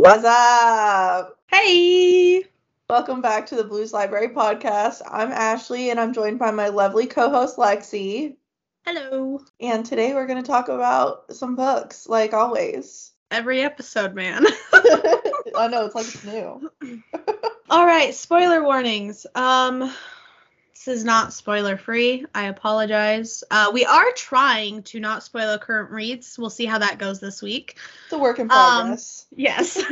What's up? Hey! Welcome back to the Blues Library podcast. I'm Ashley and I'm joined by my lovely co host Lexi. Hello. And today we're going to talk about some books, like always. Every episode, man. I know, it's like it's new. All right, spoiler warnings. Um, this is not spoiler free. I apologize. Uh, we are trying to not spoil current reads. We'll see how that goes this week. It's a work in progress. Um, yes.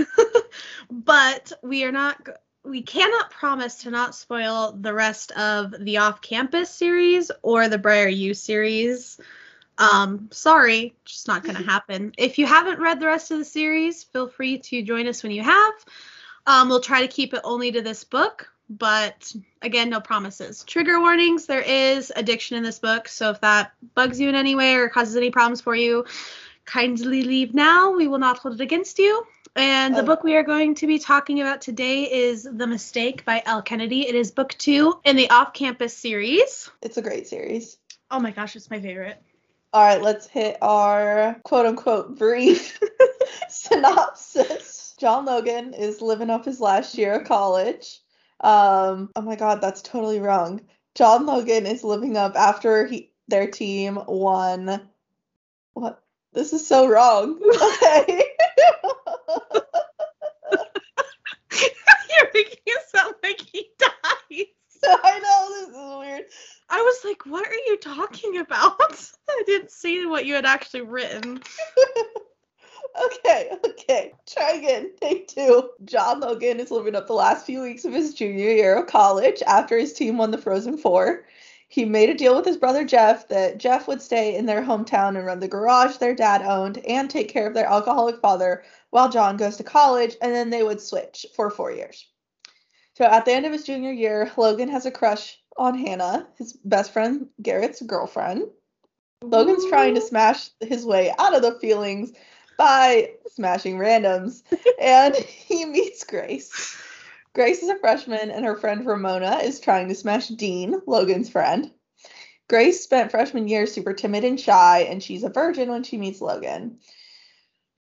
but we are not. We cannot promise to not spoil the rest of the off campus series or the Briar U series. Um, sorry, just not going to happen. If you haven't read the rest of the series, feel free to join us when you have. Um, we'll try to keep it only to this book, but again, no promises. Trigger warnings there is addiction in this book, so if that bugs you in any way or causes any problems for you, kindly leave now. We will not hold it against you. And the Oh. book we are going to be talking about today is The Mistake by Elle Kennedy. It is book two in the off campus series. It's a great series. Oh my gosh, it's my favorite. All right, let's hit our quote unquote brief synopsis. John Logan is living up his last year of college. Um, oh my god, that's totally wrong. John Logan is living up after he their team won. What? This is so wrong. Okay. You're making it sound like he dies. I know this is weird. I was like, what are you talking about? I didn't see what you had actually written. Okay, okay. Try again. Take two. John Logan is living up the last few weeks of his junior year of college after his team won the Frozen Four. He made a deal with his brother Jeff that Jeff would stay in their hometown and run the garage their dad owned and take care of their alcoholic father while John goes to college, and then they would switch for four years. So at the end of his junior year, Logan has a crush on Hannah, his best friend Garrett's girlfriend. Logan's trying to smash his way out of the feelings by smashing randoms, and he meets Grace. Grace is a freshman, and her friend Ramona is trying to smash Dean, Logan's friend. Grace spent freshman year super timid and shy, and she's a virgin when she meets Logan.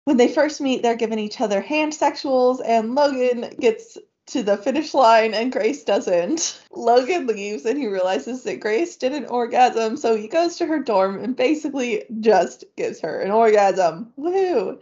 When they first meet, they're giving each other hand sexuals, and Logan gets to the finish line and Grace doesn't. Logan leaves and he realizes that Grace did an orgasm, so he goes to her dorm and basically just gives her an orgasm. Woo!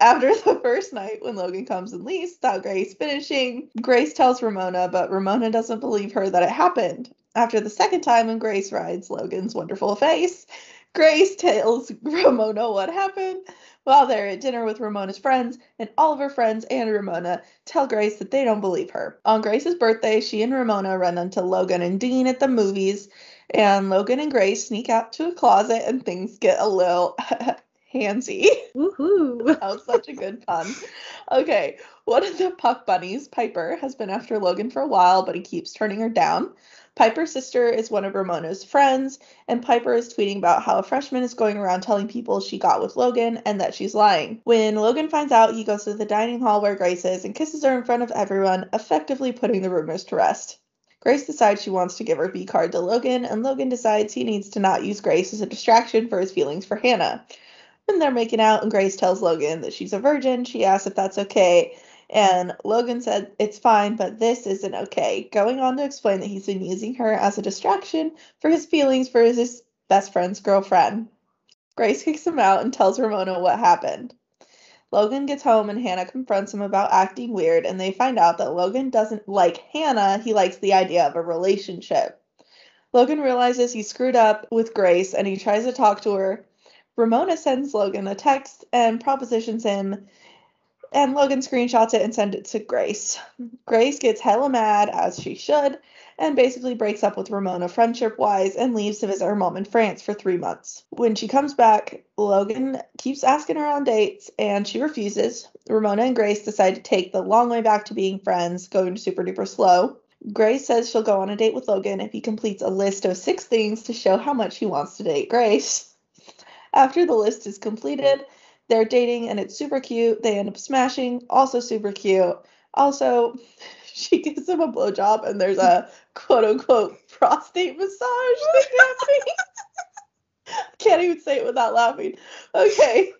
After the first night, when Logan comes and leaves without Grace finishing, Grace tells Ramona, but Ramona doesn't believe her that it happened. After the second time, when Grace rides Logan's wonderful face, Grace tells Ramona what happened. While they're at dinner with Ramona's friends, and all of her friends and Ramona tell Grace that they don't believe her. On Grace's birthday, she and Ramona run into Logan and Dean at the movies, and Logan and Grace sneak out to a closet, and things get a little handsy. Woohoo. That was such a good pun. Okay, one of the Puck Bunnies, Piper, has been after Logan for a while, but he keeps turning her down. Piper's sister is one of Ramona's friends, and Piper is tweeting about how a freshman is going around telling people she got with Logan and that she's lying. When Logan finds out, he goes to the dining hall where Grace is and kisses her in front of everyone, effectively putting the rumors to rest. Grace decides she wants to give her B card to Logan, and Logan decides he needs to not use Grace as a distraction for his feelings for Hannah. When they're making out and Grace tells Logan that she's a virgin, she asks if that's okay, and Logan said it's fine, but this isn't okay, going on to explain that he's been using her as a distraction for his feelings for his best friend's girlfriend. Grace kicks him out and tells Ramona what happened. Logan gets home and Hannah confronts him about acting weird, and they find out that Logan doesn't like Hannah, he likes the idea of a relationship. Logan realizes he screwed up with Grace and he tries to talk to her. Ramona sends Logan a text and propositions him, and Logan screenshots it and sends it to Grace. Grace gets hella mad, as she should, and basically breaks up with Ramona friendship wise and leaves to visit her mom in France for three months. When she comes back, Logan keeps asking her on dates and she refuses. Ramona and Grace decide to take the long way back to being friends, going super duper slow. Grace says she'll go on a date with Logan if he completes a list of six things to show how much he wants to date Grace. After the list is completed, they're dating and it's super cute. They end up smashing, also super cute. Also, she gives him a blowjob and there's a quote unquote prostate massage thing happening. Can't even say it without laughing. Okay.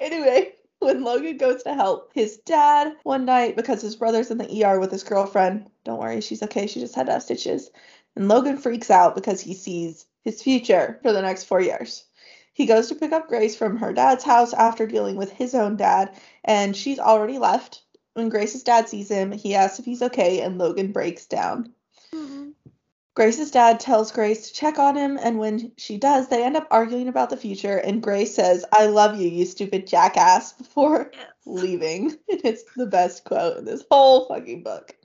Anyway, when Logan goes to help his dad one night because his brother's in the ER with his girlfriend. Don't worry, she's okay. She just had to have stitches. And Logan freaks out because he sees his future for the next four years. He goes to pick up Grace from her dad's house after dealing with his own dad, and she's already left. When Grace's dad sees him, he asks if he's okay, and Logan breaks down. Mm-hmm. Grace's dad tells Grace to check on him, and when she does, they end up arguing about the future. And Grace says, I love you, you stupid jackass, before Yes. leaving. It's the best quote in this whole fucking book.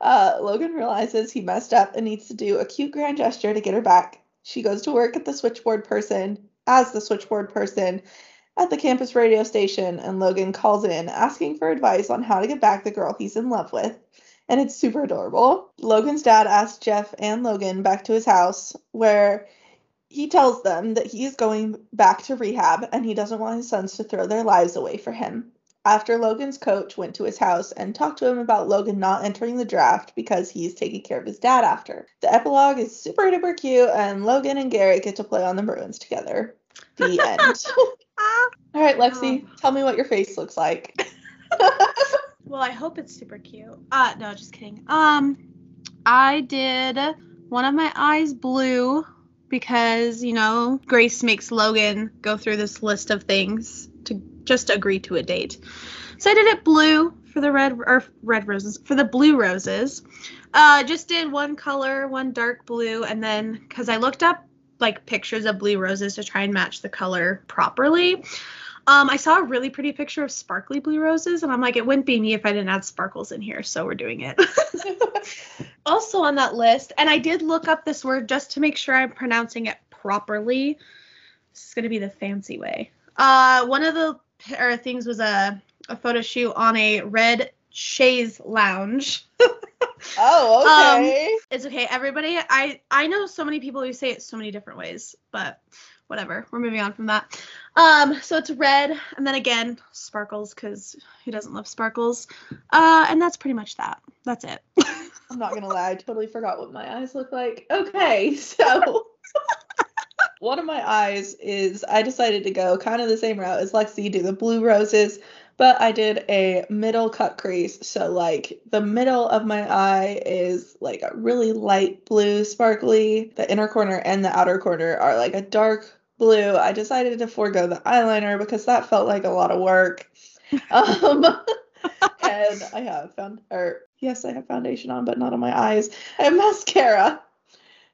Uh, Logan realizes he messed up and needs to do a cute grand gesture to get her back. She goes to work at the switchboard person, as the switchboard person at the campus radio station, and Logan calls in asking for advice on how to get back the girl he's in love with. And it's super adorable. Logan's dad asks Jeff and Logan back to his house, where he tells them that he is going back to rehab and he doesn't want his sons to throw their lives away for him. After Logan's coach went to his house and talked to him about Logan not entering the draft because he's taking care of his dad after. The epilogue is super duper cute, and Logan and Garrett get to play on the Bruins together. The end. All right, Lexi, tell me what your face looks like. Well, I hope it's super cute. Uh no, just kidding. Um I did one of my eyes blue because, you know, Grace makes Logan go through this list of things to just agree to a date. So I did it blue for the red or red roses for the blue roses. Uh just did one color, one dark blue and then cuz I looked up like pictures of blue roses to try and match the color properly. Um, I saw a really pretty picture of sparkly blue roses, and I'm like, it wouldn't be me if I didn't add sparkles in here, so we're doing it. also on that list, and I did look up this word just to make sure I'm pronouncing it properly. This is gonna be the fancy way. Uh, one of the p- things was a a photo shoot on a red chaise lounge. oh, okay. It's okay, everybody. I I know so many people who say it so many different ways, but whatever. We're moving on from that. Um, so it's red, and then again sparkles, because who doesn't love sparkles? Uh, and that's pretty much that. That's it. I'm not gonna lie, I totally forgot what my eyes look like. Okay, so one of my eyes is I decided to go kind of the same route as Lexi, do the blue roses, but I did a middle cut crease. So like the middle of my eye is like a really light blue, sparkly. The inner corner and the outer corner are like a dark blue. I decided to forego the eyeliner because that felt like a lot of work. Um, and I have found, or yes, I have foundation on, but not on my eyes. I have mascara.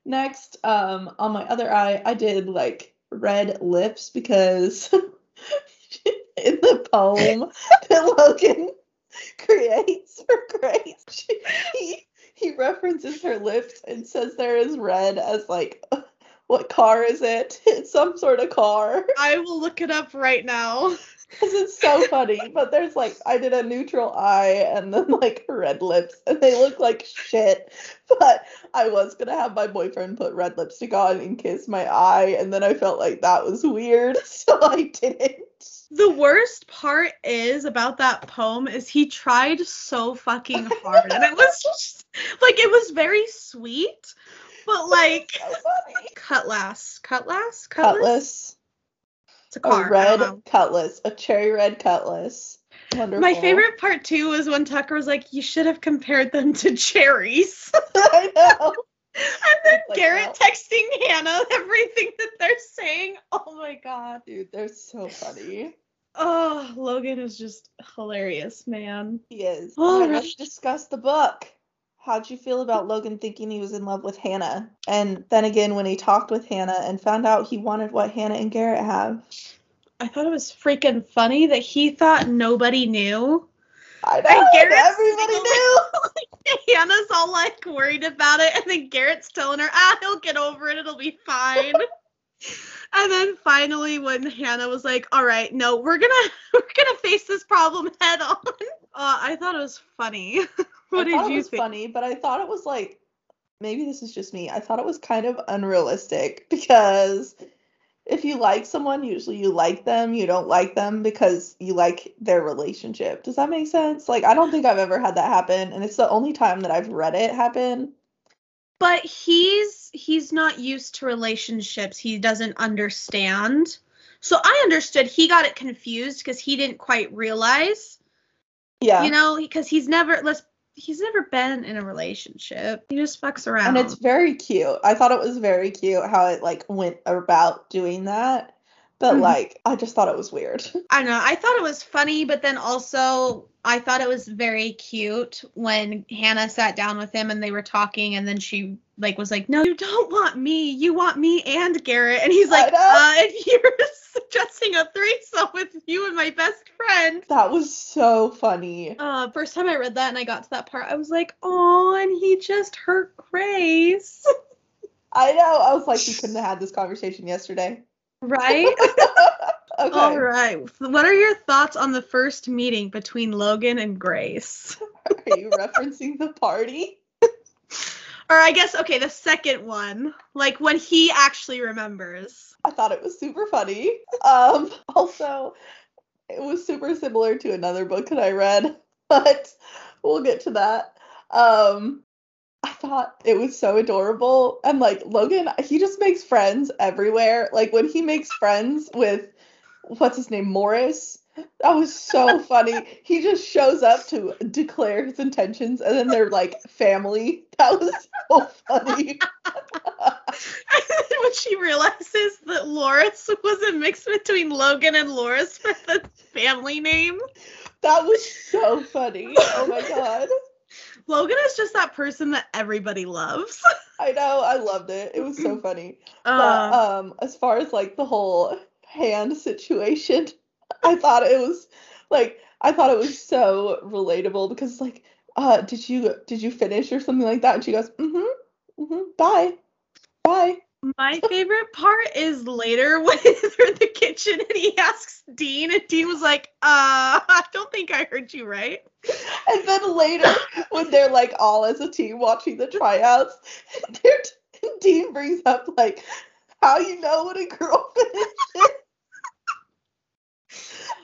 Next, um, on my other eye, I did like red lips because in the poem that Logan creates for Grace, she, he he references her lips and says they're as red as like what car is it? It's some sort of car. I will look it up right now. Because it's so funny. But there's like, I did a neutral eye and then like red lips, and they look like shit. But I was going to have my boyfriend put red lipstick on and kiss my eye, and then I felt like that was weird. So I didn't. The worst part is about that poem is he tried so fucking hard, and it was just, like it was very sweet, but like So cutlass, cutlass, cutlass. Cutlass. It's a A car. I red cutlass. A cherry red cutlass. Wonderful. My favorite part too was when Tucker was like, "You should have compared them to cherries," I know. And then Like, Garrett wow. texting Hannah everything that they're saying. Oh my god. Dude, they're so funny. Oh, Logan is just hilarious, man. He is. Oh, Alright, let's discuss the book. How'd you feel about Logan thinking he was in love with Hannah? And then again, when he talked with Hannah and found out he wanted what Hannah and Garrett have. I thought it was freaking funny that he thought nobody knew. I And know. Garrett's Everybody knew. Hannah's all like worried about it, and then Garrett's telling her, ah, he'll get over it, it'll be fine. and then finally, when Hannah was like, all right, no, we're gonna we're gonna face this problem head on. Uh, I thought it was funny. what I did thought you it was think? funny, but I thought it was like maybe this is just me. I thought it was kind of unrealistic because if you like someone, usually you like them. You don't like them because you like their relationship. Does that make sense? Like I don't think I've ever had that happen, and it's the only time that I've read it happen. But he's he's not used to relationships. He doesn't understand. So I understood he got it confused because he didn't quite realize, Yeah. you know, because he's never let's he's never been in a relationship. He just fucks around. and it's very cute. I thought it was very cute how it like went about doing that. But Mhm. like I just thought it was weird. I don't know. I thought it was funny, but then also I thought it was very cute when Hannah sat down with him and they were talking, and then she like was like, "No, you don't want me. You want me and Garrett." And he's like, uh, "If you're suggesting a threesome with you and my best friend." that was so funny. Uh, first time I read that and I got to that part, I was like, "Oh, and he just hurt Grace." I know. I was like, we couldn't have had this conversation yesterday. Right? okay. All right. What are your thoughts on the first meeting between Logan and Grace? Are you referencing the party? Or I guess okay, the second one, like when he actually remembers. I thought it was super funny. Um, also, it was super similar to another book that I read, but we'll get to that. Um, thought it was so adorable. And like Logan, he just makes friends everywhere. Like when he makes friends with what's his name, Morris. That was so funny. He just shows up to declare his intentions and then they're like family. That was so funny. And then when she realizes that Loris was a mix between Logan and Loris for the family name. That was so funny. Oh my god. Logan is just that person that everybody loves. I know, I loved it. It was so funny. But Uh, um as far as like the whole hand situation, I thought it was like I thought it was so relatable because like uh did you did you finish or something like that? And she goes, Mm-hmm. Mm-hmm. Bye. Bye. My favorite part is later when they're in the kitchen and he asks Dean, and Dean was like, uh, I don't think I heard you right. And then later when they're like all as a team watching the tryouts, Dean brings up like how you know what a girl finishes.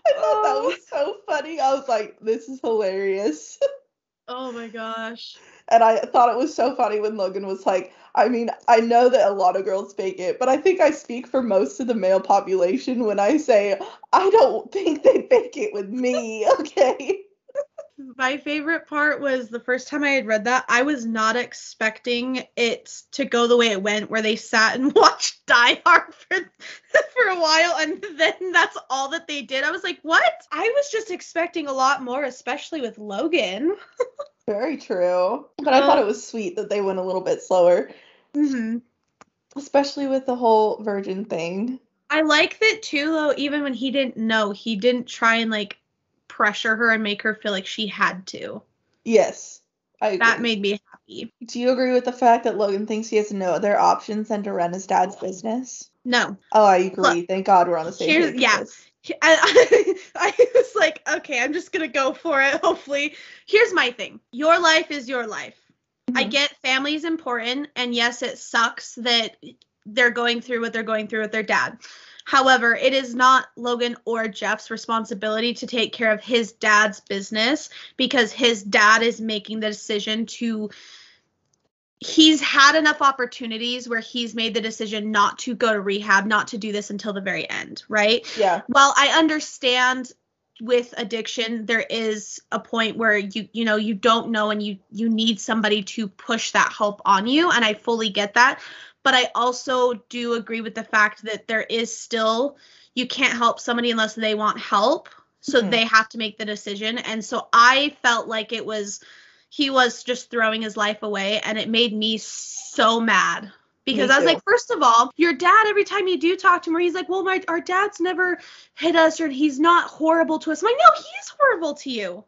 I thought that was so funny. I was like, this is hilarious. Oh my gosh. And I thought it was so funny when Logan was like, I mean, I know that a lot of girls fake it, but I think I speak for most of the male population when I say I don't think they fake it with me, okay? My favorite part was the first time I had read that, I was not expecting it to go the way it went, where they sat and watched Die Hard for, for a while, and then that's all that they did. I was like, what? I was just expecting a lot more, especially with Logan. Very true. But I thought it was sweet that they went a little bit slower, Mm-hmm. especially with the whole virgin thing. I like that too, though, even when he didn't know, he didn't try and like pressure her and make her feel like she had to. Yes. That made me happy. Do you agree with the fact that Logan thinks he has no other options than to run his dad's business? No. Oh, I agree. Look, Thank God we're on the same page. yeah. this. I, I, I was like, okay, I'm just gonna go for it. Hopefully, here's my thing. Your life is your life. I Mhm. get family is important, and yes, it sucks that they're going through what they're going through with their dad. However, it is not Logan or Jeff's responsibility to take care of his dad's business because his dad is making the decision to. He's had enough opportunities where he's made the decision not to go to rehab, not to do this until the very end, right? Yeah. while I understand with addiction there is a point where you you know you don't know and you you need somebody to push that help on you and I fully get that but I also do agree with the fact that there is still you can't help somebody unless they want help so Mhm. they have to make the decision and so I felt like it was he was just throwing his life away and it made me so mad because I was like, first of all, your dad, every time you do talk to him, he's like, well, my our dad's never hit us or he's not horrible to us. I'm like, no, he's horrible to you.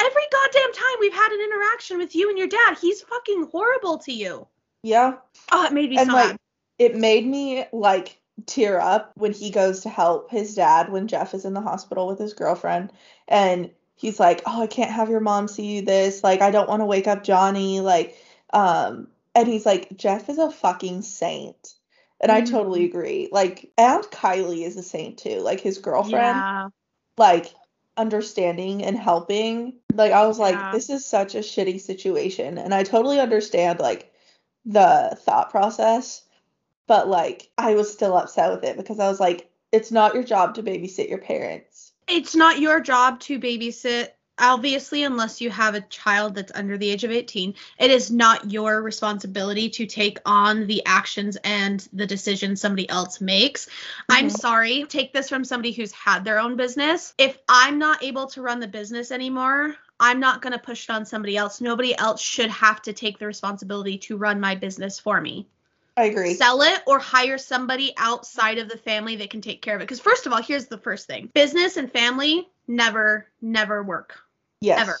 Every goddamn time we've had an interaction with you and your dad, he's fucking horrible to you. Yeah. Oh, it made me and so like mad. it made me like tear up when he goes to help his dad when Jeff is in the hospital with his girlfriend and he's like, "Oh, I can't have your mom see you this. Like I don't want to wake up Johnny." Like um and he's like, "Jeff is a fucking saint." And I totally Mhm. agree. Like and Kylie is a saint too. Like his girlfriend Yeah. like understanding and helping. Like I was like, this is such a shitty situation. And I totally understand like the thought process, but like I was still upset with it because I was like, it's not your job to babysit your parents. It's not your job to babysit obviously unless you have a child that's under the age of 18 it is not your responsibility to take on the actions and the decisions somebody else makes. Mm-hmm. i'm sorry take this from somebody who's had their own business. If i'm not able to run the business anymore i'm not going to push it on somebody else. Nobody else should have to take the responsibility to run my business for me I agree. Sell it or hire somebody outside of the family that can take care of it. Because, first of all, here's the first thing business and family never, never work. Yes. Ever.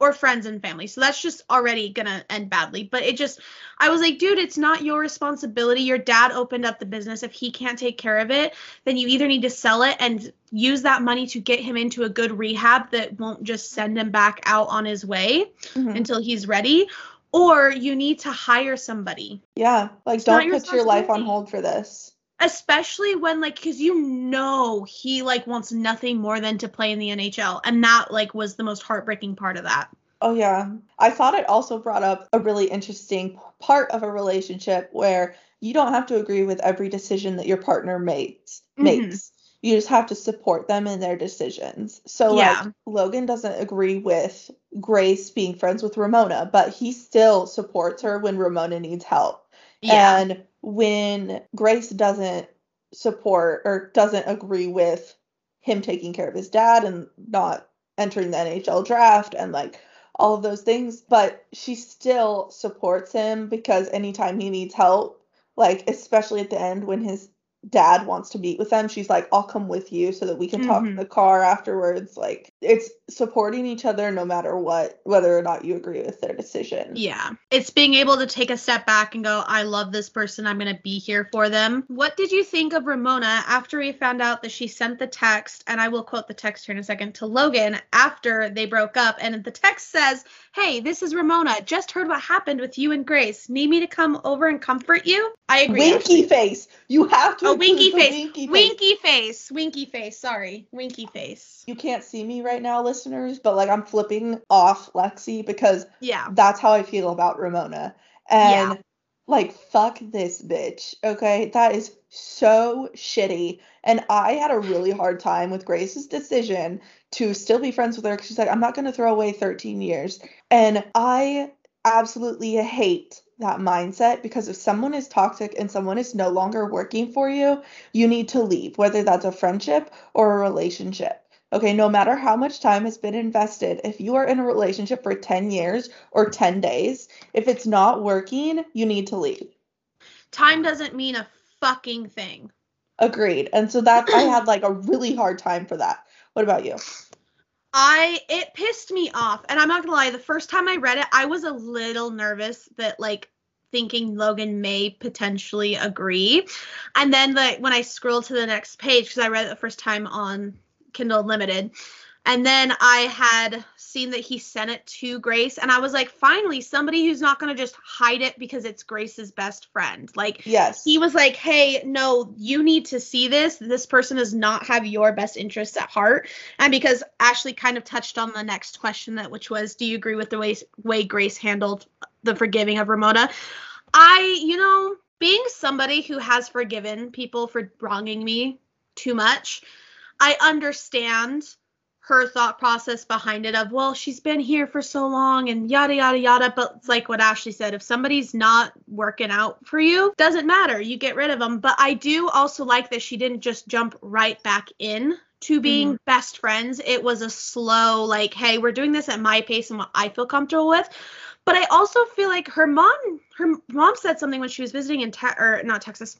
Or friends and family. So that's just already gonna end badly. But it just I was like, dude, it's not your responsibility. Your dad opened up the business. If he can't take care of it, then you either need to sell it and use that money to get him into a good rehab that won't just send him back out on his way mm-hmm. until he's ready, or you need to hire somebody. Yeah, like it's don't put your life on hold for this. Especially when like cuz you know he like wants nothing more than to play in the NHL and that like was the most heartbreaking part of that. Oh yeah. I thought it also brought up a really interesting part of a relationship where you don't have to agree with every decision that your partner makes mm-hmm. makes you just have to support them in their decisions. So yeah. like Logan doesn't agree with Grace being friends with Ramona, but he still supports her when Ramona needs help. Yeah. And when Grace doesn't support or doesn't agree with him taking care of his dad and not entering the NHL draft and like all of those things, but she still supports him because anytime he needs help, like especially at the end when his dad wants to meet with them, she's like, I'll come with you so that we can talk mm-hmm. in the car afterwards. Like, it's supporting each other no matter what, whether or not you agree with their decision. Yeah. It's being able to take a step back and go, I love this person. I'm going to be here for them. What did you think of Ramona after we found out that she sent the text, and I will quote the text here in a second, to Logan after they broke up? And the text says, Hey, this is Ramona. Just heard what happened with you and Grace. Need me to come over and comfort you? I agree. Winky actually. face. You have to. Oh, winky face. winky face. Winky face. Winky face. Sorry. Winky face. You can't see me right now, listeners, but like I'm flipping off Lexi because yeah, that's how I feel about Ramona. And yeah. like fuck this bitch. Okay? That is so shitty. And I had a really hard time with Grace's decision to still be friends with her because she's like, I'm not gonna throw away 13 years. And I absolutely hate that mindset because if someone is toxic and someone is no longer working for you, you need to leave, whether that's a friendship or a relationship. Okay, no matter how much time has been invested, if you are in a relationship for 10 years or 10 days, if it's not working, you need to leave. Time doesn't mean a fucking thing. Agreed. And so that I had like a really hard time for that. What about you? I it pissed me off, and I'm not gonna lie. The first time I read it, I was a little nervous that like thinking Logan may potentially agree, and then like when I scrolled to the next page because I read it the first time on Kindle Unlimited, and then I had seen that he sent it to Grace, and I was like, finally, somebody who's not going to just hide it because it's Grace's best friend. Like, yes. He was like, hey, no, you need to see this. This person does not have your best interests at heart. And because Ashley kind of touched on the next question, that which was, do you agree with the way, way Grace handled the forgiving of Ramona? I, you know, being somebody who has forgiven people for wronging me too much, I understand her thought process behind it of well she's been here for so long and yada yada yada. But it's like what ashley said if somebody's not working out for you doesn't matter. You get rid of them. But i do also like that she didn't just jump right back in to being mm-hmm. best friends. It was a slow like hey we're doing this at my pace and what i feel comfortable with. But i also feel like her mom her mom said something when she was visiting in te- or not texas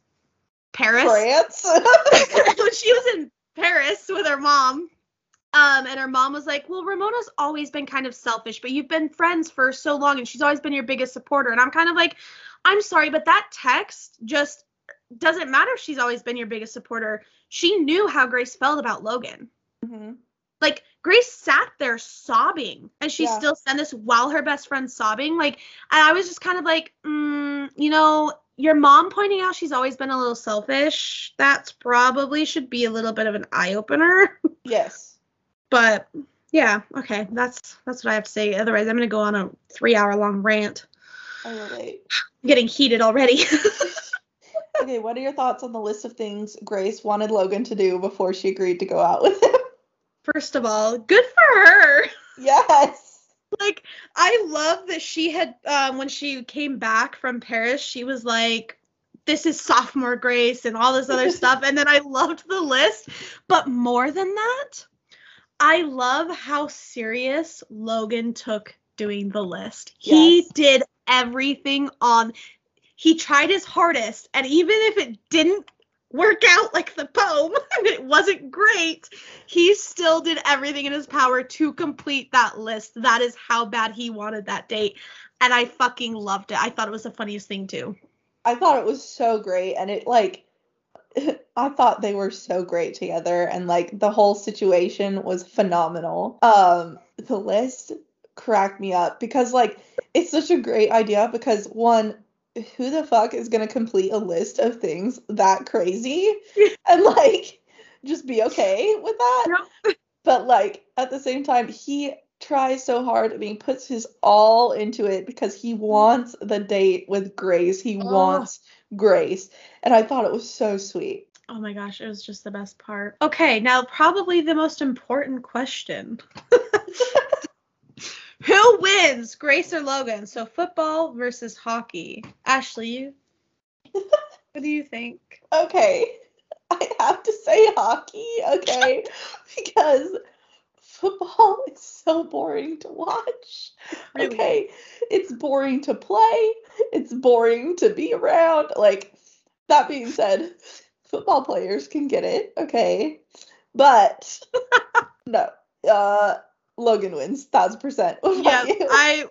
paris. France. When she was in paris with her mom um, and her mom was like, Well, Ramona's always been kind of selfish, but you've been friends for so long and she's always been your biggest supporter. And I'm kind of like, I'm sorry, but that text just doesn't matter if she's always been your biggest supporter. She knew how Grace felt about Logan. Mm-hmm. Like, Grace sat there sobbing and she yeah. still sent this while her best friend's sobbing. Like, and I was just kind of like, mm, you know, your mom pointing out she's always been a little selfish, that's probably should be a little bit of an eye opener. Yes. But yeah, okay, that's that's what I have to say. Otherwise, I'm gonna go on a three hour long rant. I'm getting heated already. okay, what are your thoughts on the list of things Grace wanted Logan to do before she agreed to go out with him? First of all, good for her. Yes. Like, I love that she had, um, when she came back from Paris, she was like, this is sophomore Grace and all this other stuff. And then I loved the list. But more than that, I love how serious Logan took doing the list. He Yes. did everything on he tried his hardest and even if it didn't work out like the poem and it wasn't great, he still did everything in his power to complete that list. That is how bad he wanted that date. And I fucking loved it. I thought it was the funniest thing too. I thought it was so great and it like I thought they were so great together and like the whole situation was phenomenal. Um the list cracked me up because like it's such a great idea because one who the fuck is going to complete a list of things that crazy and like just be okay with that? But like at the same time he tries so hard. I mean, he puts his all into it because he wants the date with Grace. He Oh. wants Grace. And I thought it was so sweet. Oh my gosh, it was just the best part. Okay, now probably the most important question. Who wins, Grace or Logan? So football versus hockey. Ashley, you what do you think? Okay. I have to say hockey, okay? because football is so boring to watch. Really? Okay. It's boring to play. It's boring to be around. Like that being said, football players can get it, okay? But no. Uh Logan wins, thousand percent. Yeah. I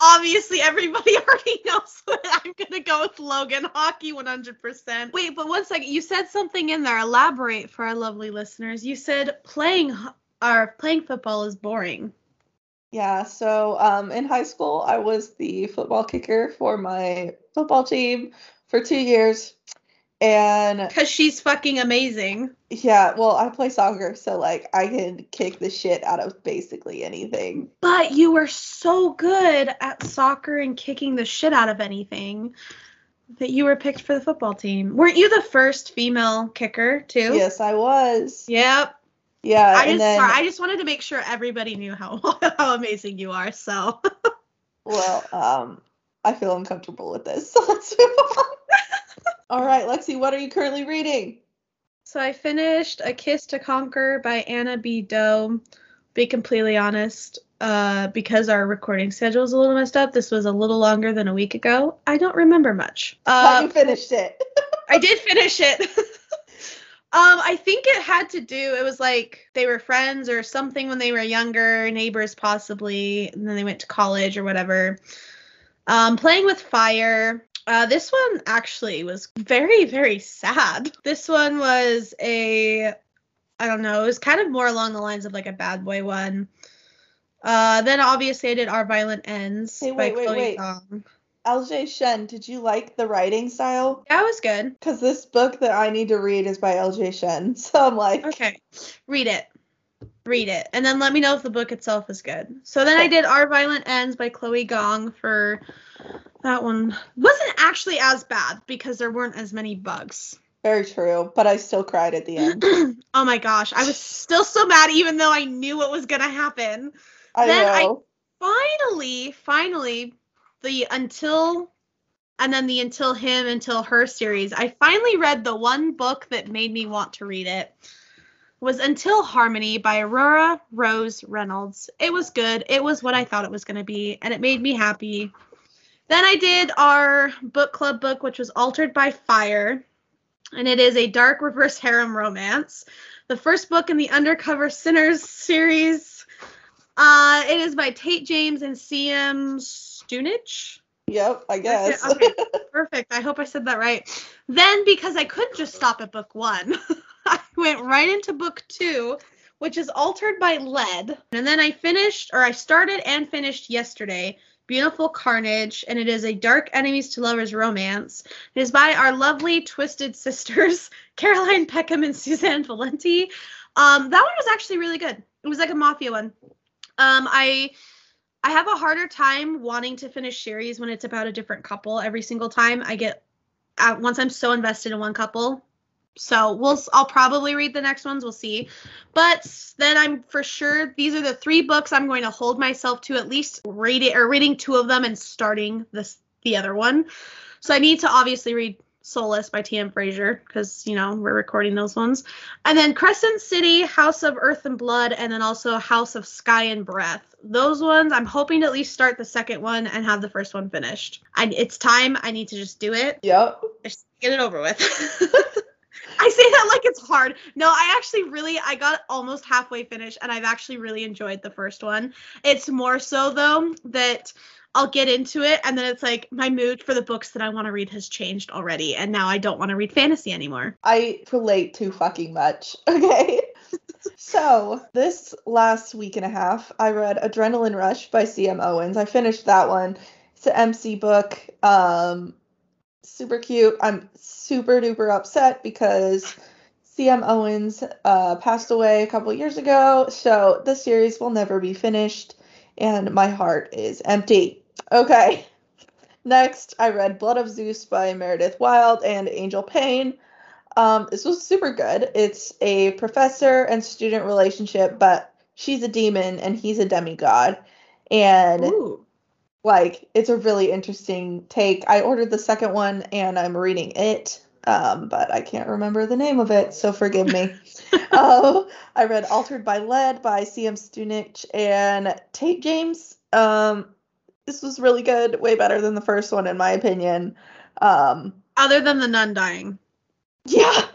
obviously everybody already knows that I'm gonna go with Logan hockey 100%. Wait, but one second, you said something in there. Elaborate for our lovely listeners. You said playing ho- or playing football is boring. Yeah, so um, in high school, I was the football kicker for my football team for two years. And Cause she's fucking amazing. yeah, well, I play soccer, so like I can kick the shit out of basically anything. But you were so good at soccer and kicking the shit out of anything that you were picked for the football team. Weren't you the first female kicker too? Yes, I was. Yep. Yeah, I and just then sorry, I just wanted to make sure everybody knew how how amazing you are. So well, um, I feel uncomfortable with this, so let's move on. All right, Lexi, what are you currently reading? so I finished A Kiss to Conquer by Anna B. Doe. Be completely honest, uh, because our recording schedule is a little messed up. This was a little longer than a week ago. I don't remember much. How Uh, you finished it? I did finish it. um, I think it had to do. It was like they were friends or something when they were younger, neighbors possibly, and then they went to college or whatever. Um, playing with fire. Uh, this one actually was very, very sad. This one was a, I don't know, it was kind of more along the lines of like a bad boy one. Uh, then obviously I did Our Violent Ends Hey, by wait, Chloe wait. LJ Shen, did you like the writing style? That was good. Because this book that I need to read is by LJ Shen. So I'm like, Okay. Read it. Read it. And then let me know if the book itself is good. So then I did Our Violent Ends by Chloe Gong for that one. Wasn't actually as bad because there weren't as many bugs. very true. But I still cried at the end. oh my gosh. I was still so mad even though I knew what was gonna happen. I Then I- know. Finally, finally, the until and then the until him until her series. I finally read the one book that made me want to read it. Was Until Harmony by Aurora Rose Reynolds. It was good. It was what I thought it was going to be and it made me happy. Then I did our book club book which was Altered by Fire and it is a dark reverse harem romance. The first book in the Undercover Sinners series. Uh, it is by Tate James and C.M. Stunich. Yep, I guess. Okay, perfect. I hope I said that right. Then, because I couldn't just stop at book one, I went right into book two, which is Altered by Lead. And then I finished, or I started and finished yesterday, Beautiful Carnage, and it is a dark enemies to lovers romance. It is by our lovely twisted sisters, Caroline Peckham and Susanne Valenti. Um, that one was actually really good. It was like a mafia one. Um, I I have a harder time wanting to finish series when it's about a different couple every single time. I get uh, once I'm so invested in one couple. So we'll I'll probably read the next ones. We'll see. But then I'm for sure these are the three books I'm going to hold myself to at least reading or reading two of them and starting this the other one. So I need to obviously read Soulless by T.M. Frazier because you know we're recording those ones, and then Crescent City, House of Earth and Blood, and then also House of Sky and Breath. Those ones I'm hoping to at least start the second one and have the first one finished. I, it's time. I need to just do it. Yep. Just get it over with. I say that like it's hard. No, I actually really I got almost halfway finished and I've actually really enjoyed the first one. It's more so though that I'll get into it and then it's like my mood for the books that I want to read has changed already and now I don't want to read fantasy anymore. I relate too fucking much. Okay. so, this last week and a half, I read Adrenaline Rush by C.M. Owens. I finished that one. It's an MC book. Um, super cute. I'm super duper upset because C.M. Owens uh, passed away a couple years ago, so the series will never be finished, and my heart is empty. Okay. Next, I read Blood of Zeus by Meredith Wild and Angel Payne. Um, this was super good. It's a professor and student relationship, but she's a demon and he's a demigod. And Ooh. like it's a really interesting take. I ordered the second one and I'm reading it, um, but I can't remember the name of it, so forgive me. um, I read Altered by Lead by C.M. Stunich and Tate James. Um, this was really good, way better than the first one in my opinion. Um, Other than the nun dying. yeah.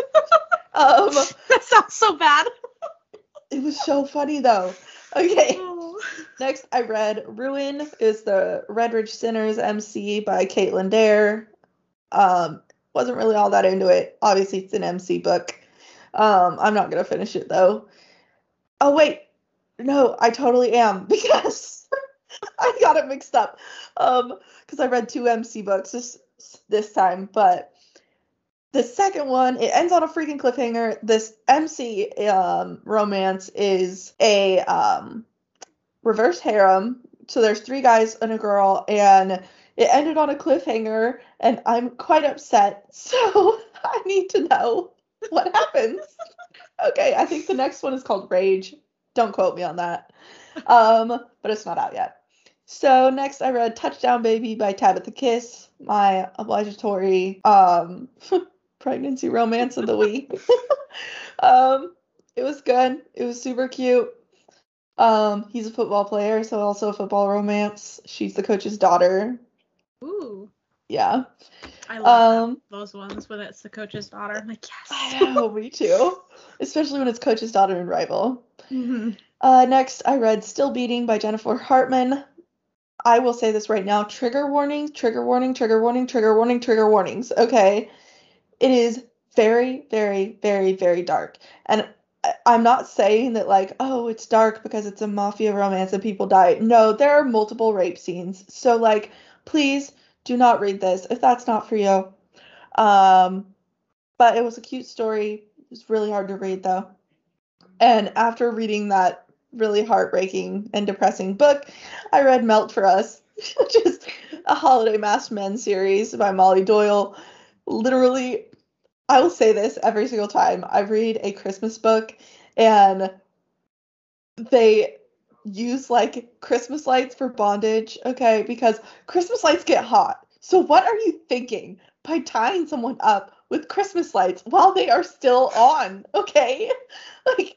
um, That sounds so bad. it was so funny though. Okay. Next, I read Ruin is the Redridge Sinners MC by Caitlyn Dare. Um, wasn't really all that into it. Obviously, it's an MC book. Um, I'm not gonna finish it though. Oh wait, no, I totally am I got it mixed up. Um, because I read two MC books this this time, but the second one it ends on a freaking cliffhanger. This MC um romance is a um reverse harem. So there's three guys and a girl, and it ended on a cliffhanger, and I'm quite upset. So I need to know what happens. okay, I think the next one is called Rage. Don't quote me on that. Um, but it's not out yet. So next I read Touchdown Baby by Tabitha Kiss, my obligatory um pregnancy romance of the week. um, it was good. It was super cute. Um, he's a football player, so also a football romance. She's the coach's daughter. Ooh. Yeah. I love Um, those ones when it's the coach's daughter. I'm like, I yes. know, me too. Especially when it's coach's daughter and rival. Mhm. Uh, next, I read Still Beating by Jennifer Hartmann. I will say this right now trigger warning, trigger warning, trigger warning, trigger warning, trigger warnings. Okay. It is very, very, very, very dark. And I'm not saying that, like, oh, it's dark because it's a mafia romance and people die. No, there are multiple rape scenes. So, like, please do not read this if that's not for you. Um, but it was a cute story. It was really hard to read, though. And after reading that really heartbreaking and depressing book, I read Melt for Us, which is a holiday masked men series by Molly Doyle. Literally, I will say this every single time I read a Christmas book and they use like Christmas lights for bondage, okay? Because Christmas lights get hot. So what are you thinking by tying someone up with Christmas lights while they are still on, okay? Like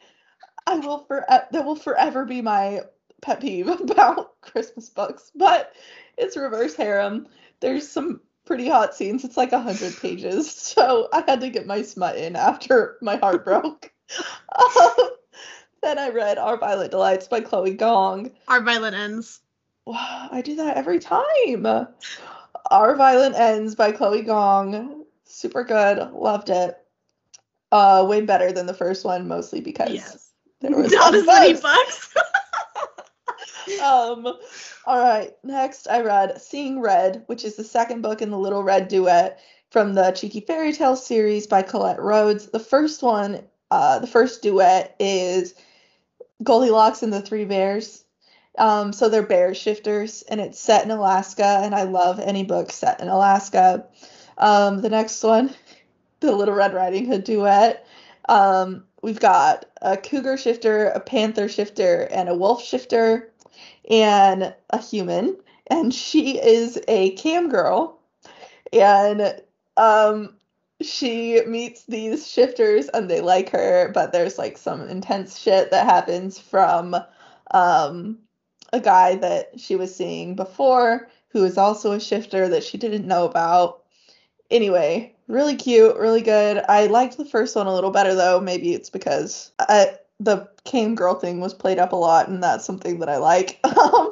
I will for that will forever be my pet peeve about Christmas books, but it's reverse harem. There's some pretty hot scenes. It's like a hundred pages, so I had to get my smut in after my heart broke. um, then I read Our Violet Delights by Chloe Gong. Our violent ends. Wow, I do that every time. Our Violent Ends by Chloe Gong. Super good. Loved it. Uh, way better than the first one, mostly because Yes. Not as many bucks. um all right next i read seeing red which is the second book in the little red duet from the cheeky fairy tale series by colette rhodes the first one uh the first duet is goldilocks and the three bears um so they're bear shifters and it's set in alaska and i love any book set in alaska Um, the next one, the Little Red Riding Hood duet. Um, we've got a cougar shifter, a panther shifter, and a wolf shifter, and a human. And she is a cam girl. And um, she meets these shifters and they like her, but there's like some intense shit that happens from um, a guy that she was seeing before who is also a shifter that she didn't know about. Anyway, really cute, really good. I liked the first one a little better though. Maybe it's because I, the cam girl thing was played up a lot, and that's something that I like. Um,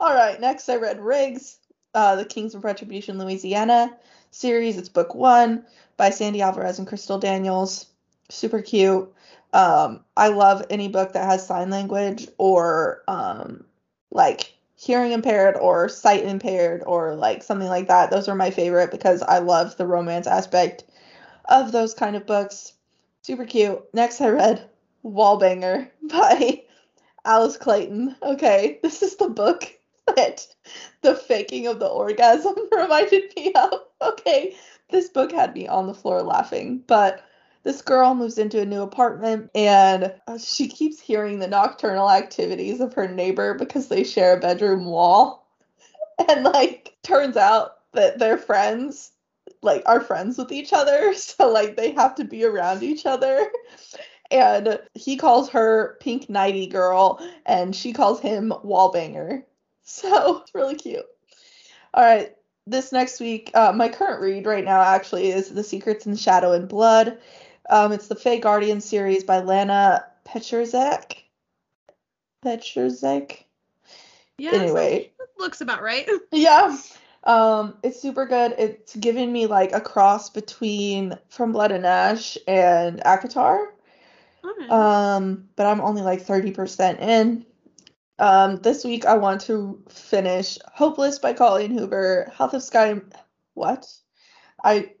all right, next I read Riggs, uh, the Kings of Retribution, Louisiana series. It's book one by Sandy Alvarez and Crystal Daniels. Super cute. Um, I love any book that has sign language or um, like hearing impaired or sight impaired or like something like that. Those are my favorite because I love the romance aspect of those kind of books. Super cute. Next, I read Wallbanger by Alice Clayton. Okay, this is the book that the faking of the orgasm reminded me of. Okay, this book had me on the floor laughing, but this girl moves into a new apartment and uh, she keeps hearing the nocturnal activities of her neighbor because they share a bedroom wall. And like turns out that they're friends, like are friends with each other, so like they have to be around each other. And he calls her Pink Nighty Girl and she calls him Wallbanger. So it's really cute. All right, this next week, uh, my current read right now actually is The Secrets in Shadow and Blood. Um, it's the Fae Guardian series by Lana Pecherczyk. Pecherczyk. Yeah. Anyway. looks about right. Yeah. Um, it's super good. It's giving me like a cross between From Blood and Ash and ACOTAR. Um, but I'm only like 30% in. Um, this week I want to finish Hopeless by Colleen Hoover, Health of Sky. What? I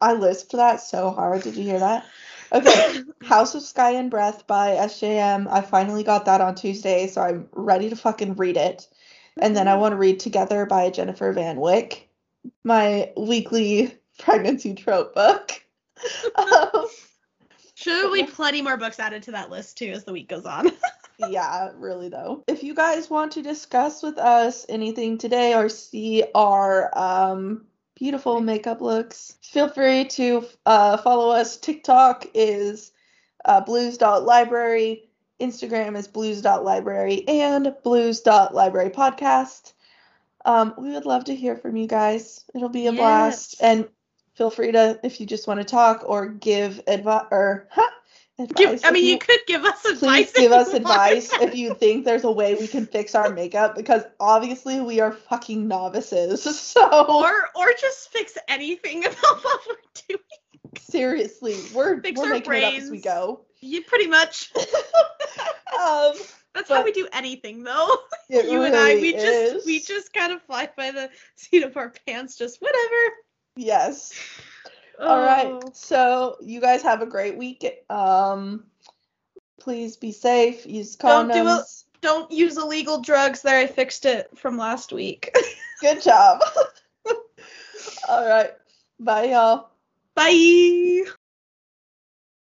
I lisped that so hard. Did you hear that? Okay. House of Sky and Breath by SJM. I finally got that on Tuesday, so I'm ready to fucking read it. And then I want to read Together by Jennifer Van Wyck, my weekly pregnancy trope book. um, Should be plenty more books added to that list too as the week goes on. yeah, really though. If you guys want to discuss with us anything today or see our um beautiful makeup looks, feel free to uh, follow us. TikTok is uh, blues.library, Instagram is blues.library, and blues.library podcast. Um, we would love to hear from you guys. It'll be a blast. And feel free to, if you just want to talk or give advice or ha, Give. I mean, you- you could give us advice. please if give us you advice if you think there's a way we can fix our makeup because obviously we are fucking novices. So or or just fix anything about what we're doing. seriously, we're Fix we're our making it up as we go. You pretty much. Um, That's how we do anything, though. you and I, really we just we just kind of fly by the seat of our pants, just whatever. yes. All right. Oh. So you guys have a great week. Um, please be safe. Use Don't condoms. do it. Don't use illegal drugs. There, I fixed it from last week. Good job. All right. Bye, y'all. Bye.